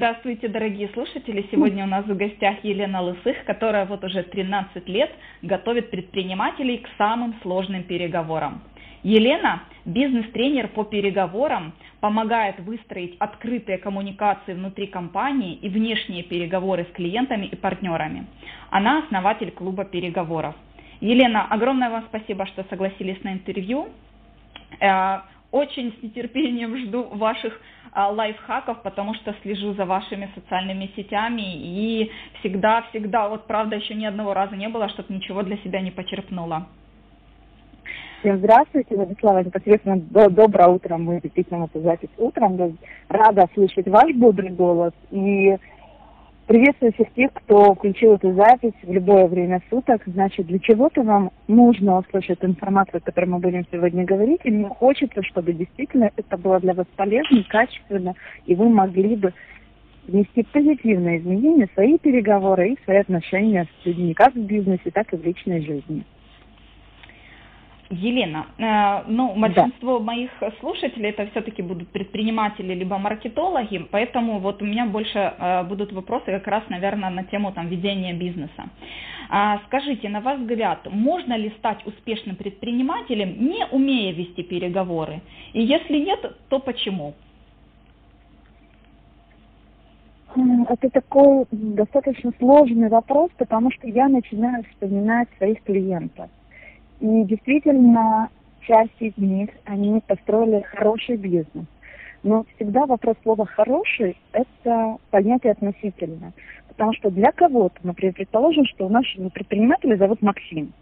Здравствуйте, дорогие слушатели! Сегодня у нас в гостях Елена Лысых, которая вот уже 13 лет готовит предпринимателей к самым сложным переговорам. Елена – бизнес-тренер по переговорам, помогает выстроить открытые коммуникации внутри компании и внешние переговоры с клиентами и партнерами. Она основатель клуба переговоров. Елена, огромное вам спасибо, что согласились на интервью. Э, очень с нетерпением жду ваших лайфхаков, потому что слежу за вашими социальными сетями и всегда-всегда, вот правда, еще ни одного раза не было, чтобы ничего для себя не почерпнула. Всем здравствуйте, Владислава, непосредственно доброе утро, мы действительно эту запись утром, рада слышать ваш бодрый голос и Приветствую всех тех, кто включил эту запись в любое время суток. Значит, для чего-то вам нужно услышать информацию, о которой мы будем сегодня говорить, и мне хочется, чтобы действительно это было для вас полезно, качественно, и вы могли бы внести позитивные изменения в свои переговоры и в свои отношения с людьми, как в бизнесе, так и в личной жизни. Елена, э, ну, большинство да. моих слушателей это все-таки будут предприниматели либо маркетологи, поэтому вот у меня больше э, будут вопросы как раз, наверное, на тему там ведения бизнеса. А, скажите, на ваш взгляд, можно ли стать успешным предпринимателем, не умея вести переговоры? И если нет, то почему? Это такой достаточно сложный вопрос, потому что я начинаю вспоминать своих клиентов. И действительно, часть из них, они построили хороший бизнес. Но всегда вопрос слова «хороший» – это понятие относительное. Потому что для кого-то, например, предположим, что у нашего предпринимателя зовут Максим.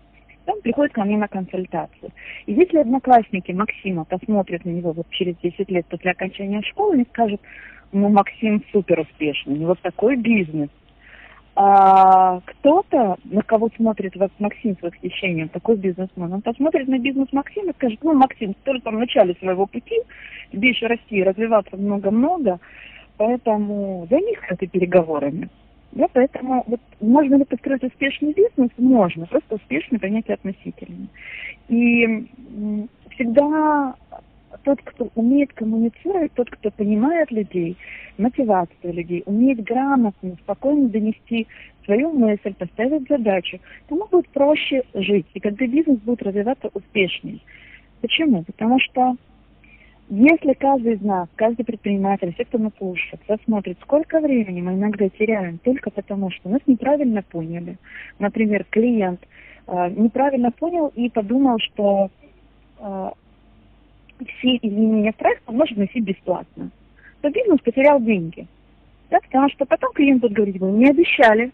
Он приходит ко мне на консультацию. И если одноклассники Максима посмотрят на него вот через 10 лет после окончания школы, они скажут, ну, Максим супер успешный, у него такой бизнес, а кто-то, на кого смотрит вот Максим с восхищением, такой бизнесмен, он посмотрит на бизнес Максима и скажет, ну, Максим, ты только в начале своего пути, тебе еще расти и развиваться много-много, поэтому займись этой переговорами. Да, поэтому вот можно ли построить успешный бизнес? Можно, просто успешный понятие относительно. И всегда тот, кто умеет коммуницировать, тот, кто понимает людей, мотивацию людей, умеет грамотно, спокойно донести свою мысль, поставить задачу, тому будет проще жить, и когда бизнес будет развиваться успешнее. Почему? Потому что если каждый из нас, каждый предприниматель, все, кто нас посмотрит, сколько времени мы иногда теряем только потому, что нас неправильно поняли. Например, клиент э, неправильно понял и подумал, что э, все изменения проекта можно носить бесплатно, то бизнес потерял деньги. Да, потому что потом клиент будет говорить, вы мне обещали,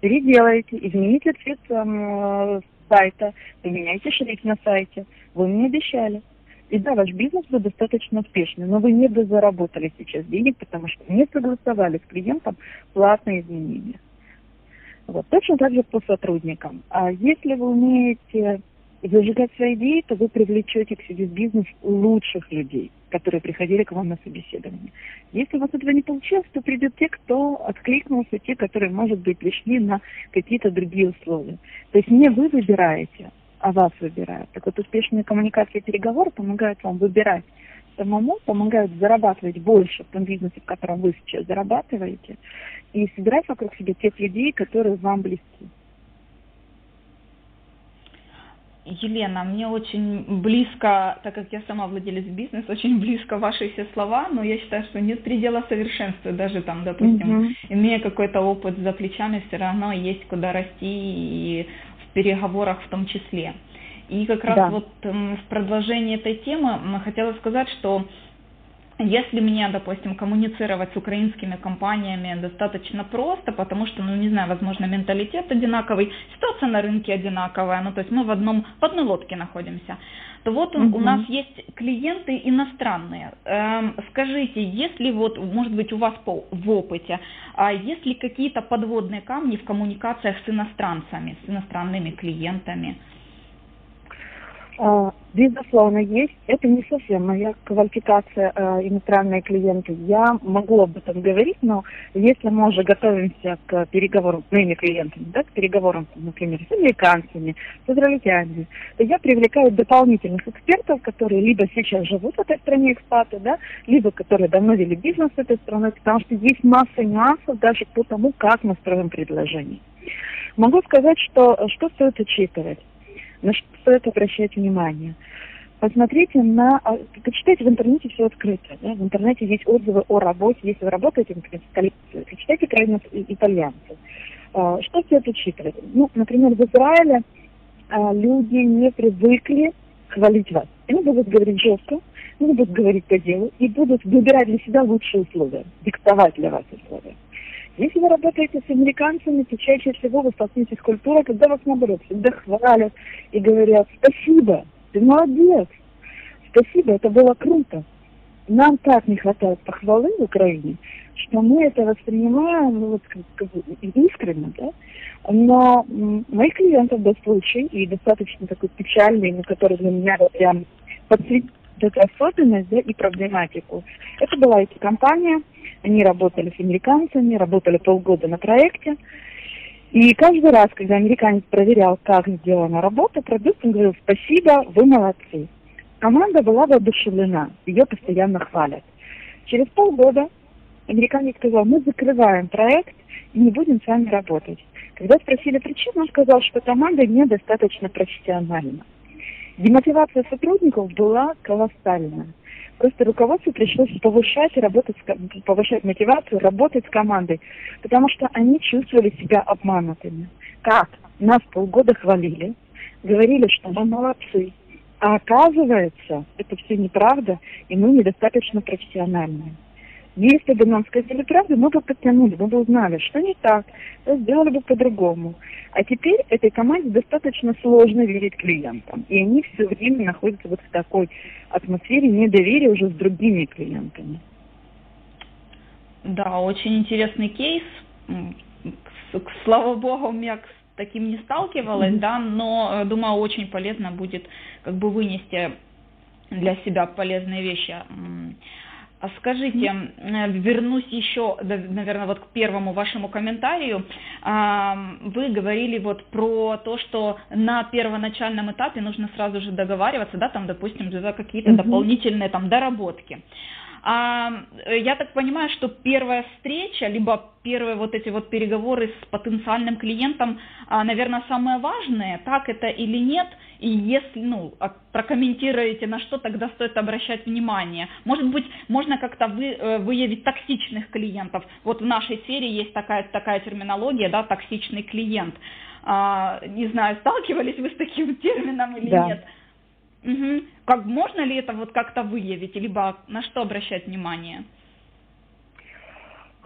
переделайте, измените цвет там, э, сайта, поменяйте шрифт на сайте, вы мне обещали. И да, ваш бизнес будет достаточно успешный, но вы не заработали сейчас денег, потому что не согласовали с клиентом платные изменения. Вот. Точно так же по сотрудникам. А если вы умеете зажигать свои идеи, то вы привлечете к себе в бизнес лучших людей, которые приходили к вам на собеседование. Если у вас этого не получилось, то придут те, кто откликнулся, те, которые, может быть, пришли на какие-то другие условия. То есть не вы выбираете, а вас выбирают. Так вот, успешные коммуникации и переговоры помогают вам выбирать самому, помогают зарабатывать больше в том бизнесе, в котором вы сейчас зарабатываете, и собирать вокруг себя тех людей, которые вам близки. Елена, мне очень близко, так как я сама владелец бизнеса, очень близко ваши все слова, но я считаю, что нет предела совершенства, даже там, допустим, mm-hmm. имея какой-то опыт за плечами, все равно есть куда расти и в переговорах в том числе. И как раз да. вот в продолжении этой темы хотела сказать, что если мне, допустим, коммуницировать с украинскими компаниями достаточно просто, потому что, ну, не знаю, возможно, менталитет одинаковый, ситуация на рынке одинаковая, ну, то есть мы в, одном, в одной лодке находимся, то вот угу. у нас есть клиенты иностранные. Эм, скажите, если вот, может быть, у вас по, в опыте, а есть ли какие-то подводные камни в коммуникациях с иностранцами, с иностранными клиентами? Безусловно, есть. Это не совсем моя квалификация э, иностранные клиенты. Я могу об этом говорить, но если мы уже готовимся к переговорам с моими клиентами, да, к переговорам, например, с американцами, с израильтянами, то я привлекаю дополнительных экспертов, которые либо сейчас живут в этой стране экспаты, да, либо которые давно вели бизнес в этой стране, потому что есть масса нюансов даже по тому, как мы строим предложение. Могу сказать, что что стоит учитывать. На что стоит обращать внимание? Посмотрите на... А, почитайте в интернете все открыто. Да? В интернете есть отзывы о работе. Если вы работаете, например, в столице, почитайте крайне итальянцев. А, что стоит учитывать? Ну, например, в Израиле а, люди не привыкли хвалить вас. Они будут говорить жестко, они будут говорить по делу и будут выбирать для себя лучшие условия, диктовать для вас условия. Если вы работаете с американцами, то чаще всего вы столкнетесь с культурой, когда вас наоборот всегда хвалят и говорят «Спасибо, ты молодец, спасибо, это было круто». Нам так не хватает похвалы в Украине, что мы это воспринимаем ну, вот, как, искренне, да? Но моих клиентов был случай, и достаточно такой печальный, который для меня прям подсветил эту особенность да, и проблематику. Это была эта компания, они работали с американцами, работали полгода на проекте. И каждый раз, когда американец проверял, как сделана работа, продукт, он говорил, спасибо, вы молодцы. Команда была воодушевлена, ее постоянно хвалят. Через полгода американец сказал, мы закрываем проект и не будем с вами работать. Когда спросили причину, он сказал, что команда недостаточно профессиональна. Демотивация сотрудников была колоссальная. Просто руководству пришлось повышать, работать, повышать мотивацию, работать с командой, потому что они чувствовали себя обманутыми. Как? Нас полгода хвалили, говорили, что мы молодцы, а оказывается, это все неправда, и мы недостаточно профессиональные. Если бы нам сказали правду, мы бы подтянули, мы бы узнали, что не так, сделали бы по-другому. А теперь этой команде достаточно сложно верить клиентам. И они все время находятся вот в такой атмосфере недоверия уже с другими клиентами. Да, очень интересный кейс. Слава богу, я с таким не сталкивалась, mm-hmm. да, но э, думаю, очень полезно будет как бы вынести для себя полезные вещи. А скажите, э, вернусь еще, наверное, вот к первому вашему комментарию. Вы говорили вот про то, что на первоначальном этапе нужно сразу же договариваться, да, там, допустим, за какие-то дополнительные там доработки. А, я так понимаю, что первая встреча, либо первые вот эти вот переговоры с потенциальным клиентом, а, наверное, самое важное, так это или нет, и если, ну, а, прокомментируете, на что тогда стоит обращать внимание. Может быть, можно как-то вы, э, выявить токсичных клиентов. Вот в нашей сфере есть такая, такая терминология, да, токсичный клиент. А, не знаю, сталкивались вы с таким термином или да. нет? Угу. Как можно ли это вот как-то выявить, либо на что обращать внимание?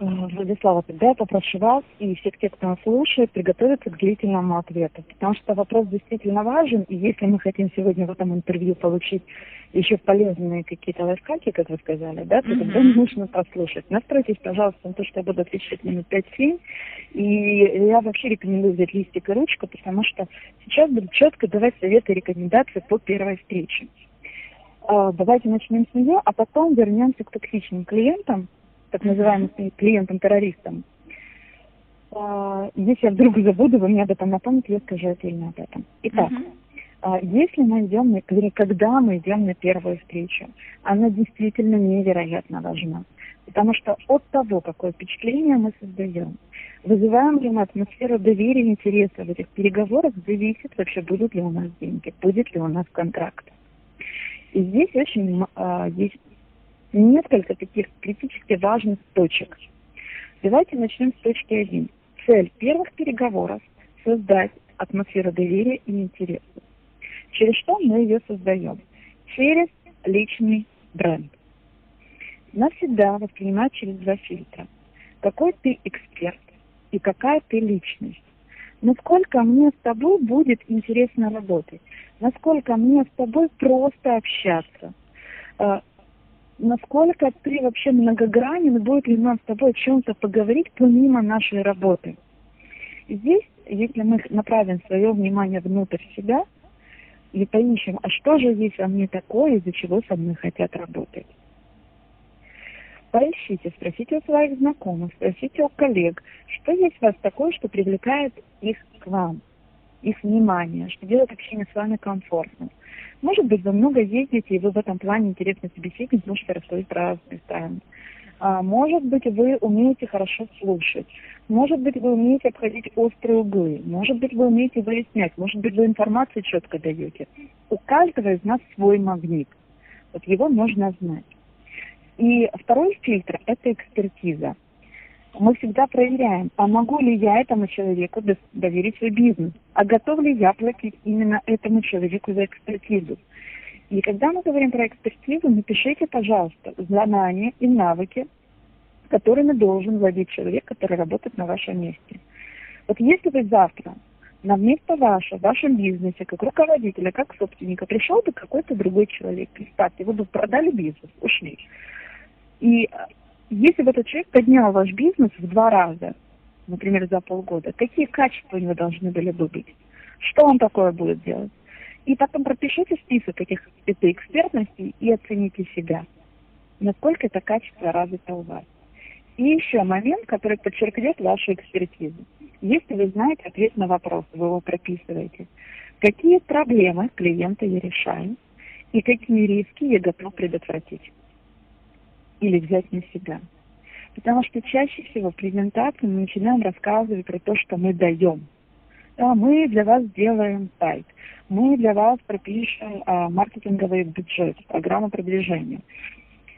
Владислава, тогда я попрошу вас и всех тех, кто нас слушает, приготовиться к длительному ответу, потому что вопрос действительно важен, и если мы хотим сегодня в этом интервью получить еще полезные какие-то лайфхаки, как вы сказали, да, то mm-hmm. тогда нужно послушать. Настройтесь, пожалуйста, на то, что я буду отвечать минут 5-7, и я вообще рекомендую взять листик и ручку, потому что сейчас буду четко давать советы и рекомендации по первой встрече. А, давайте начнем с нее, а потом вернемся к токсичным клиентам, так называемым клиентам-террористам. А, если я вдруг забуду, вы мне об этом напомните, я скажу отдельно об этом. Итак, uh-huh. если мы идем, на, когда мы идем на первую встречу, она действительно невероятно важна. Потому что от того, какое впечатление мы создаем, вызываем ли мы атмосферу доверия и интереса в этих переговорах, зависит вообще, будут ли у нас деньги, будет ли у нас контракт. И здесь очень а, есть несколько таких критически важных точек. Давайте начнем с точки 1. Цель первых переговоров – создать атмосферу доверия и интереса. Через что мы ее создаем? Через личный бренд. Нас всегда через два фильтра. Какой ты эксперт и какая ты личность. Насколько мне с тобой будет интересно работать, насколько мне с тобой просто общаться, а, насколько ты вообще многогранен, будет ли нам с тобой о чем-то поговорить помимо нашей работы. здесь, если мы направим свое внимание внутрь себя, и поищем, а что же есть во мне такое, из-за чего со мной хотят работать. Поищите, спросите у своих знакомых, спросите у коллег, что есть у вас такое, что привлекает их к вам, их внимание, что делает общение с вами комфортным. Может быть, вы много ездите, и вы в этом плане интересный собеседник, можете рассказать про разные страны. А, может быть, вы умеете хорошо слушать. Может быть, вы умеете обходить острые углы. Может быть, вы умеете выяснять. Может быть, вы информацию четко даете. У каждого из нас свой магнит. Вот его нужно знать. И второй фильтр – это экспертиза. Мы всегда проверяем, а могу ли я этому человеку доверить свой бизнес, а готов ли я платить именно этому человеку за экспертизу. И когда мы говорим про экспертизу, напишите, пожалуйста, знания и навыки, которыми должен владеть человек, который работает на вашем месте. Вот если вы завтра на место ваше, в вашем бизнесе, как руководителя, как собственника, пришел бы какой-то другой человек, представьте, вы бы продали бизнес, ушли. И если бы этот человек поднял ваш бизнес в два раза, например, за полгода, какие качества у него должны были бы быть? Что он такое будет делать? И потом пропишите список этих этой экспертностей и оцените себя, насколько это качество развито у вас. И еще момент, который подчеркнет вашу экспертизу. Если вы знаете ответ на вопрос, вы его прописываете. Какие проблемы клиента я решаю и какие риски я готов предотвратить или взять на себя. Потому что чаще всего в презентации мы начинаем рассказывать про то, что мы даем – да, мы для вас сделаем сайт, мы для вас пропишем а, маркетинговый бюджет, программу продвижения.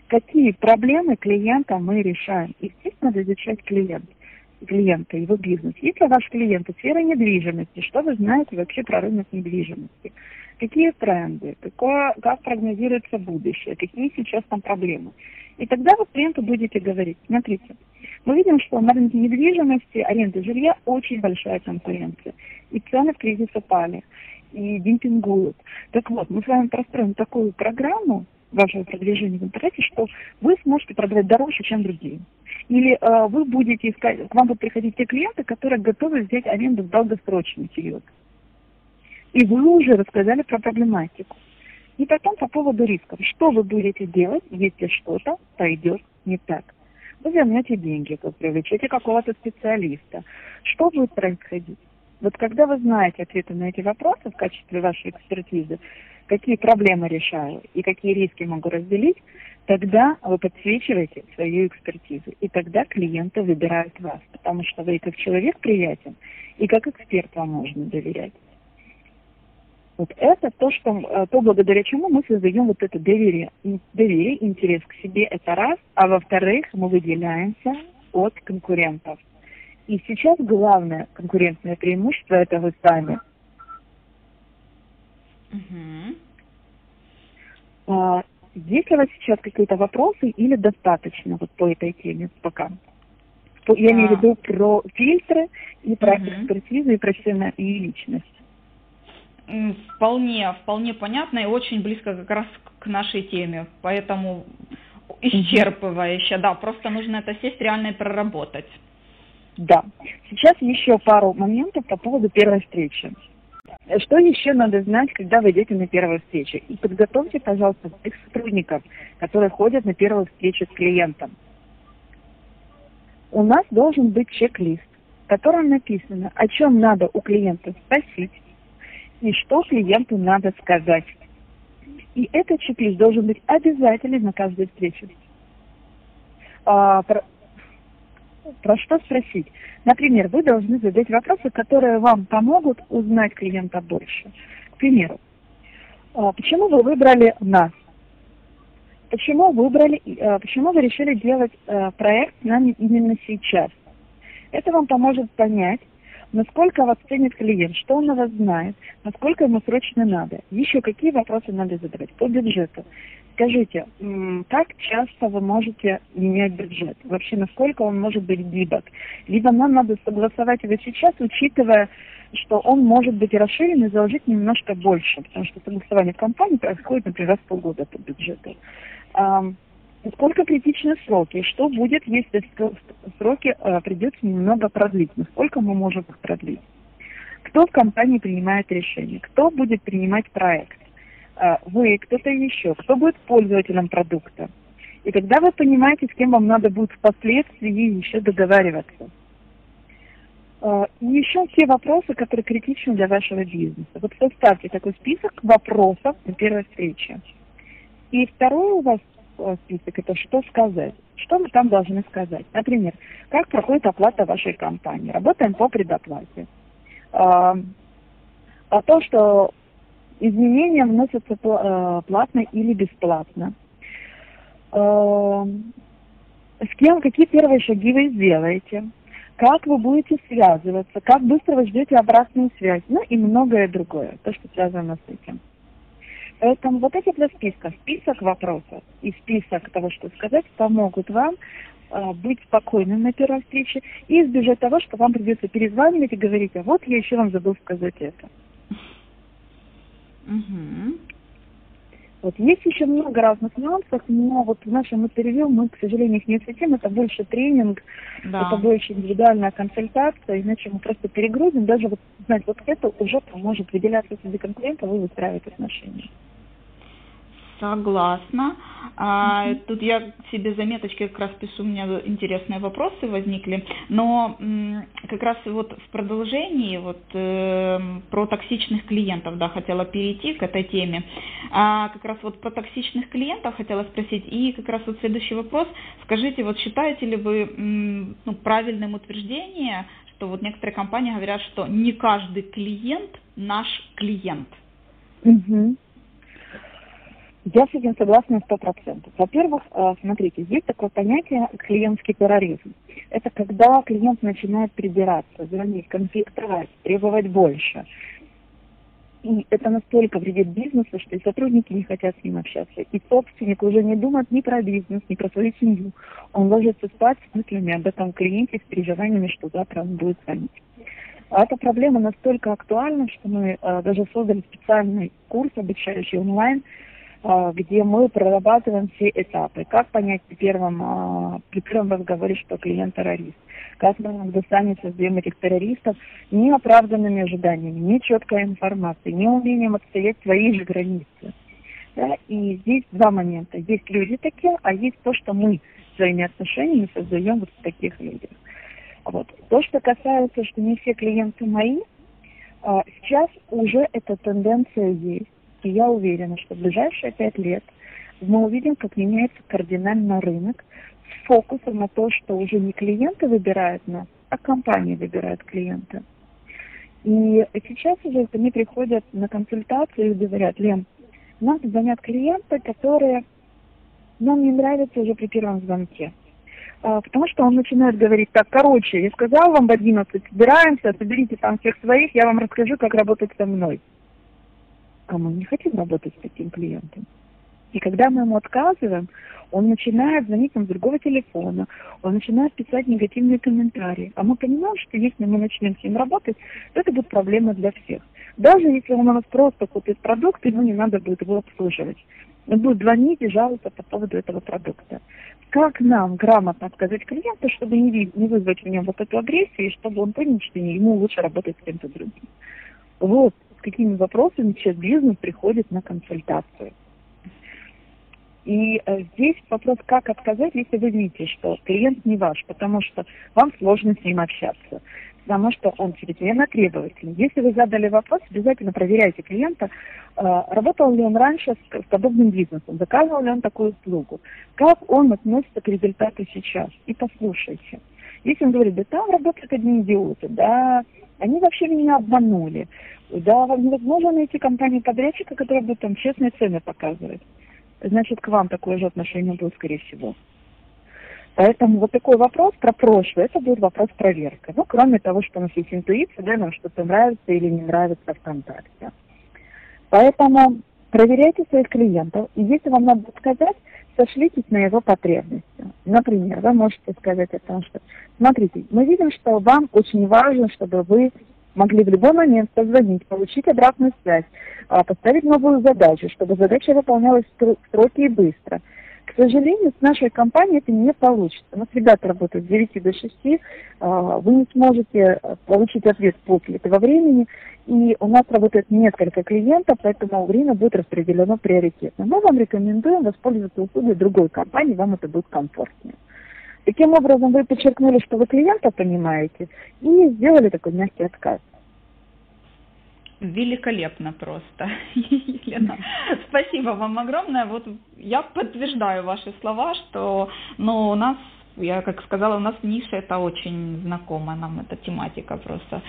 Какие проблемы клиента мы решаем? Естественно, надо изучать клиент, клиента, его бизнес. Если ваш клиент – сфера недвижимости, что вы знаете вообще про рынок недвижимости? Какие тренды? Какое, как прогнозируется будущее? Какие сейчас там проблемы? И тогда вы клиенту будете говорить, смотрите, мы видим, что на рынке недвижимости, аренды жилья очень большая конкуренция. И цены в кризис упали, и демпингуют. Так вот, мы с вами простроим такую программу вашего продвижения в интернете, что вы сможете продавать дороже, чем другие. Или э, вы будете искать, к вам будут приходить те клиенты, которые готовы взять аренду в долгосрочный период. И вы уже рассказали про проблематику. И потом по поводу рисков. Что вы будете делать, если что-то пойдет не так? Вы вернете деньги, вы привлечете какого-то специалиста. Что будет происходить? Вот когда вы знаете ответы на эти вопросы в качестве вашей экспертизы, какие проблемы решаю и какие риски могу разделить, тогда вы подсвечиваете свою экспертизу. И тогда клиенты выбирают вас, потому что вы и как человек приятен, и как эксперт вам можно доверять. Вот это то, что, э, то, благодаря чему мы создаем вот это доверие. Доверие, интерес к себе, это раз. А во-вторых, мы выделяемся от конкурентов. И сейчас главное конкурентное преимущество – это вы сами. Угу. А, есть ли у вас сейчас какие-то вопросы или достаточно вот по этой теме пока? Я а. имею в виду про фильтры и про угу. экспертизу и про и личность. Вполне, вполне понятно и очень близко как раз к нашей теме, поэтому исчерпывающе, да, просто нужно это сесть реально и проработать. Да. Сейчас еще пару моментов по поводу первой встречи. Что еще надо знать, когда вы идете на первую встречу? И подготовьте, пожалуйста, своих сотрудников, которые ходят на первую встречу с клиентом. У нас должен быть чек-лист, в котором написано, о чем надо у клиента спросить, и что клиенту надо сказать. И этот чек-лист должен быть обязателен на каждой встрече. А, про, про что спросить? Например, вы должны задать вопросы, которые вам помогут узнать клиента больше. К примеру, а, почему вы выбрали нас? Почему выбрали, а, почему вы решили делать а, проект с именно сейчас? Это вам поможет понять, насколько вас ценит клиент, что он на вас знает, насколько ему срочно надо. Еще какие вопросы надо задавать по бюджету. Скажите, как часто вы можете менять бюджет? Вообще, насколько он может быть гибок? Либо нам надо согласовать его сейчас, учитывая, что он может быть расширен и заложить немножко больше, потому что согласование в компании происходит, например, раз в полгода по бюджету. Насколько критичны сроки? Что будет, если сроки э, придется немного продлить? Насколько мы можем их продлить? Кто в компании принимает решение, кто будет принимать проект, а, вы, кто-то еще, кто будет пользователем продукта. И тогда вы понимаете, с кем вам надо будет впоследствии еще договариваться. А, и еще все вопросы, которые критичны для вашего бизнеса. Вот составьте такой список вопросов на первой встрече. И второй у вас список – это что сказать. Что мы там должны сказать? Например, как проходит оплата вашей компании? Работаем по предоплате. А, а то, что изменения вносятся э, платно или бесплатно. А, с кем, какие первые шаги вы сделаете? Как вы будете связываться? Как быстро вы ждете обратную связь? Ну и многое другое, то, что связано с этим. Поэтому вот эти два списка, список вопросов и список того, что сказать, помогут вам э, быть спокойным на первой встрече и избежать того, что вам придется перезванивать и говорить, а вот я еще вам забыл сказать это. Угу. Вот есть еще много разных нюансов, но вот в нашем интервью мы, к сожалению, их не осветим, это больше тренинг, да. это больше индивидуальная консультация, иначе мы просто перегрузим, даже вот, знаете, вот это уже поможет выделяться среди конкурентов и выстраивать отношения. Согласна. А. Тут я себе заметочки как раз пишу, у меня интересные вопросы возникли, но м, как раз вот в продолжении вот э, про токсичных клиентов, да, хотела перейти к этой теме. А, как раз вот про токсичных клиентов хотела спросить, и как раз вот следующий вопрос, скажите, вот считаете ли вы м, ну, правильным утверждение, что вот некоторые компании говорят, что не каждый клиент наш клиент? Mm-hmm. Я с этим согласна сто процентов. Во-первых, э, смотрите, есть такое понятие клиентский терроризм. Это когда клиент начинает прибираться, звонить, конфликтовать, требовать больше. И это настолько вредит бизнесу, что и сотрудники не хотят с ним общаться. И собственник уже не думает ни про бизнес, ни про свою семью. Он ложится спать с мыслями об этом клиенте, с переживаниями, что завтра он будет звонить. А эта проблема настолько актуальна, что мы э, даже создали специальный курс, обучающий онлайн, где мы прорабатываем все этапы. Как понять при первом, а, при первом разговоре, что клиент террорист? Как мы иногда сами создаем этих террористов неоправданными ожиданиями, не четкой информацией, не умением отстоять свои же границы. Да? И здесь два момента. Есть люди такие, а есть то, что мы своими отношениями создаем вот в таких людях. Вот. То, что касается, что не все клиенты мои, а, сейчас уже эта тенденция есть. И я уверена, что в ближайшие пять лет мы увидим, как меняется кардинально рынок с фокусом на то, что уже не клиенты выбирают нас, а компании выбирают клиента. И сейчас уже мне приходят на консультацию и говорят, Лен, нам звонят клиенты, которые нам не нравятся уже при первом звонке. А, потому что он начинает говорить, так, короче, я сказал вам в 11, собираемся, соберите там всех своих, я вам расскажу, как работать со мной а мы не хотим работать с таким клиентом. И когда мы ему отказываем, он начинает звонить нам с другого телефона, он начинает писать негативные комментарии. А мы понимаем, что если мы начнем с ним работать, то это будет проблема для всех. Даже если он у нас просто купит продукт, ему не надо будет его обслуживать. Он будет звонить и жаловаться по поводу этого продукта. Как нам грамотно сказать клиенту, чтобы не, не вызвать в нем вот эту агрессию, и чтобы он понял, что ему лучше работать с кем-то другим. Вот какими вопросами сейчас бизнес приходит на консультацию. И э, здесь вопрос, как отказать, если вы видите, что клиент не ваш, потому что вам сложно с ним общаться, потому что он чрезвычайно требовательный. Если вы задали вопрос, обязательно проверяйте клиента, э, работал ли он раньше с, подобным бизнесом, заказывал ли он такую услугу, как он относится к результату сейчас. И послушайте. Если он говорит, да там работают одни идиоты, да, они вообще меня обманули, да, невозможно найти компанию-подрядчика, которая будет там честные цены показывать. Значит, к вам такое же отношение будет, скорее всего. Поэтому вот такой вопрос про прошлое, это будет вопрос проверки. Ну, кроме того, что у нас есть интуиция, да, нам что-то нравится или не нравится ВКонтакте. Поэтому проверяйте своих клиентов, и если вам надо сказать, сошлитесь на его потребности. Например, вы можете сказать о том, что, смотрите, мы видим, что вам очень важно, чтобы вы могли в любой момент позвонить, получить обратную связь, а, поставить новую задачу, чтобы задача выполнялась в сроки и быстро. К сожалению, с нашей компанией это не получится. У нас ребята работают с 9 до 6, а, вы не сможете получить ответ после этого времени, и у нас работает несколько клиентов, поэтому время будет распределено приоритетно. Мы вам рекомендуем воспользоваться услугой другой компании, вам это будет комфортнее. Таким образом, вы подчеркнули, что вы клиента понимаете, и сделали такой мягкий отказ. Великолепно просто, Елена. Спасибо вам огромное. Вот я подтверждаю ваши слова, что ну, у нас, я как сказала, у нас ниша это очень знакома нам эта тематика просто.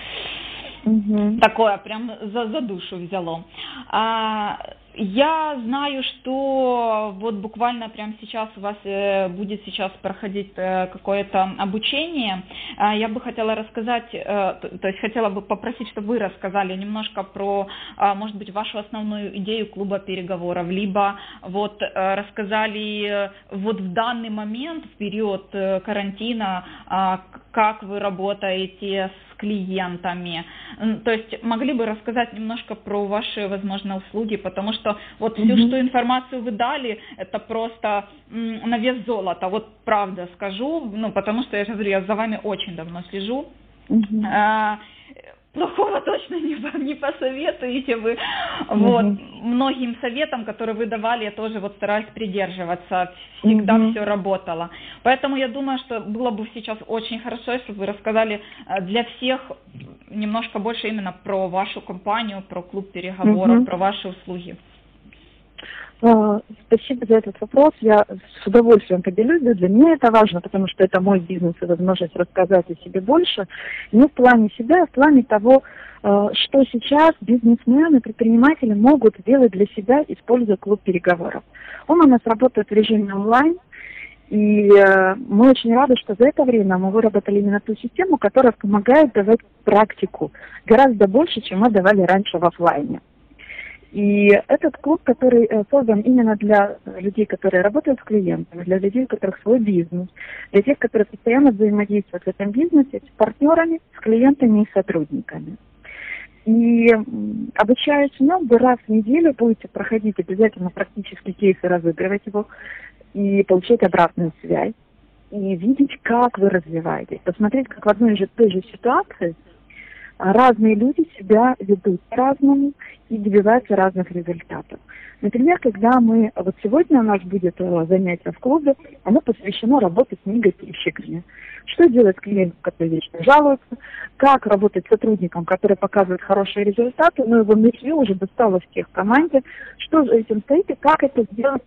Угу. Такое прям за, за душу взяло. А, я знаю, что вот буквально прямо сейчас у вас э, будет сейчас проходить э, какое-то обучение. Э, я бы хотела рассказать, э, то, есть хотела бы попросить, чтобы вы рассказали немножко про, э, может быть, вашу основную идею клуба переговоров, либо вот рассказали вот в данный момент, в период карантина, э, как вы работаете с клиентами. То есть могли бы рассказать немножко про ваши, возможно, услуги, потому что вот mm-hmm. всю, что информацию вы дали, это просто на вес золота. Вот правда скажу, ну потому что я же говорю, я за вами очень давно слежу. Mm-hmm плохого точно не, не посоветуете вы. Вот. Многим советам, которые вы давали, я тоже вот стараюсь придерживаться. Всегда все работало. Поэтому я думаю, что было бы сейчас очень хорошо, если бы вы рассказали э, для всех немножко больше именно про вашу компанию, про клуб переговоров, про ваши услуги. А, спасибо за этот вопрос. Я с удовольствием поделюсь. Для меня это важно, потому что это мой бизнес и возможность рассказать о себе больше. Не в плане себя, а в плане того, а, что сейчас бизнесмены, предприниматели могут сделать для себя, используя клуб переговоров. Он у нас работает в режиме онлайн, и э, мы очень рады, что за это время мы выработали именно ту систему, которая помогает давать практику гораздо больше, чем мы давали раньше в офлайне. И этот клуб, который э, создан именно для людей, которые работают с клиентами, для людей, у которых свой бизнес, для тех, которые постоянно взаимодействуют в этом бизнесе с партнерами, с клиентами и сотрудниками. И обучаясь в нем, вы раз в неделю будете проходить обязательно практически кейсы, разыгрывать его и получать обратную связь, и видеть, как вы развиваетесь, посмотреть, как в одной и той же ситуации – разные люди себя ведут по-разному и добиваются разных результатов. Например, когда мы, вот сегодня у нас будет э, занятие в клубе, оно посвящено работе с негативщиками. Что делать с клиентом, который вечно жалуется, как работать с сотрудником, который показывает хорошие результаты, но его метрию уже досталось в команде, что за этим стоит и как это сделать,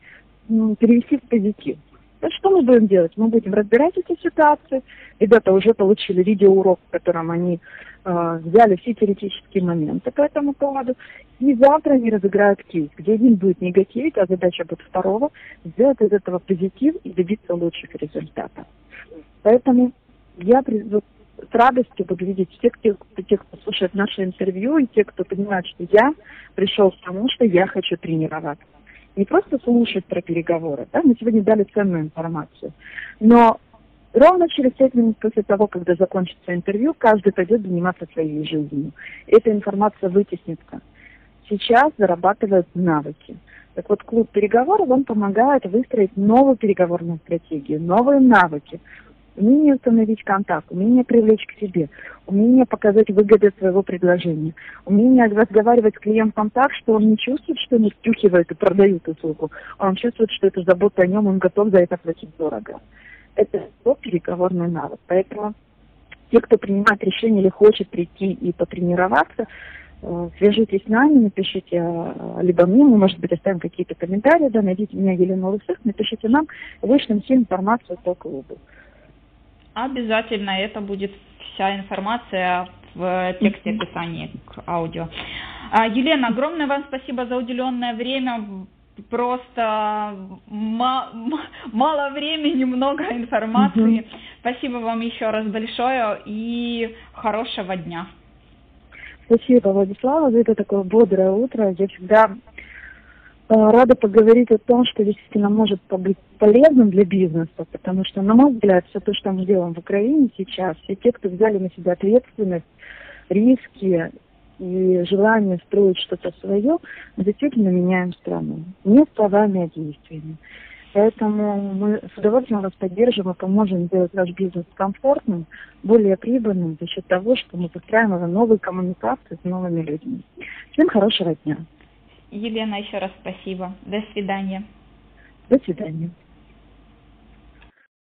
перевести в позитив. То что мы будем делать? Мы будем разбирать эти ситуации. Ребята уже получили видеоурок, в котором они э, взяли все теоретические моменты по этому поводу. И завтра они разыграют кейс, где один будет негативить, а задача будет второго сделать из этого позитив и добиться лучших результатов. Поэтому я с радостью буду видеть тех, тех, кто слушает наше интервью, и те, кто понимает, что я пришел к тому, что я хочу тренироваться не просто слушать про переговоры, да, мы сегодня дали ценную информацию, но ровно через пять минут после того, когда закончится интервью, каждый пойдет заниматься своей жизнью. Эта информация вытеснится. Сейчас зарабатывают навыки. Так вот, клуб переговоров, он помогает выстроить новую переговорную стратегию, новые навыки, умение установить контакт, умение привлечь к себе, умение показать выгоды своего предложения, умение разговаривать с клиентом так, что он не чувствует, что не втюхивает и продают услугу, а он чувствует, что это забота о нем, он готов за это платить дорого. Это переговорный навык. Поэтому те, кто принимает решение или хочет прийти и потренироваться, э, свяжитесь с нами, напишите э, либо мне, мы, может быть, оставим какие-то комментарии, да, найдите меня, Елена Лысых, напишите нам, вышлем всю информацию по клубу. Обязательно это будет вся информация в тексте описания к аудио. А, Елена, огромное вам спасибо за уделенное время. Просто мало времени, много информации. Угу. Спасибо вам еще раз большое и хорошего дня. Спасибо, Владислава, за это такое бодрое утро. Я всегда рада поговорить о том, что действительно может быть полезным для бизнеса, потому что, на мой взгляд, все то, что мы делаем в Украине сейчас, все те, кто взяли на себя ответственность, риски и желание строить что-то свое, мы действительно меняем страну. Не словами, а действиями. Поэтому мы с удовольствием вас поддержим и поможем сделать ваш бизнес комфортным, более прибыльным за счет того, что мы постраиваем новые коммуникации с новыми людьми. Всем хорошего дня. Елена, еще раз спасибо. До свидания. До свидания.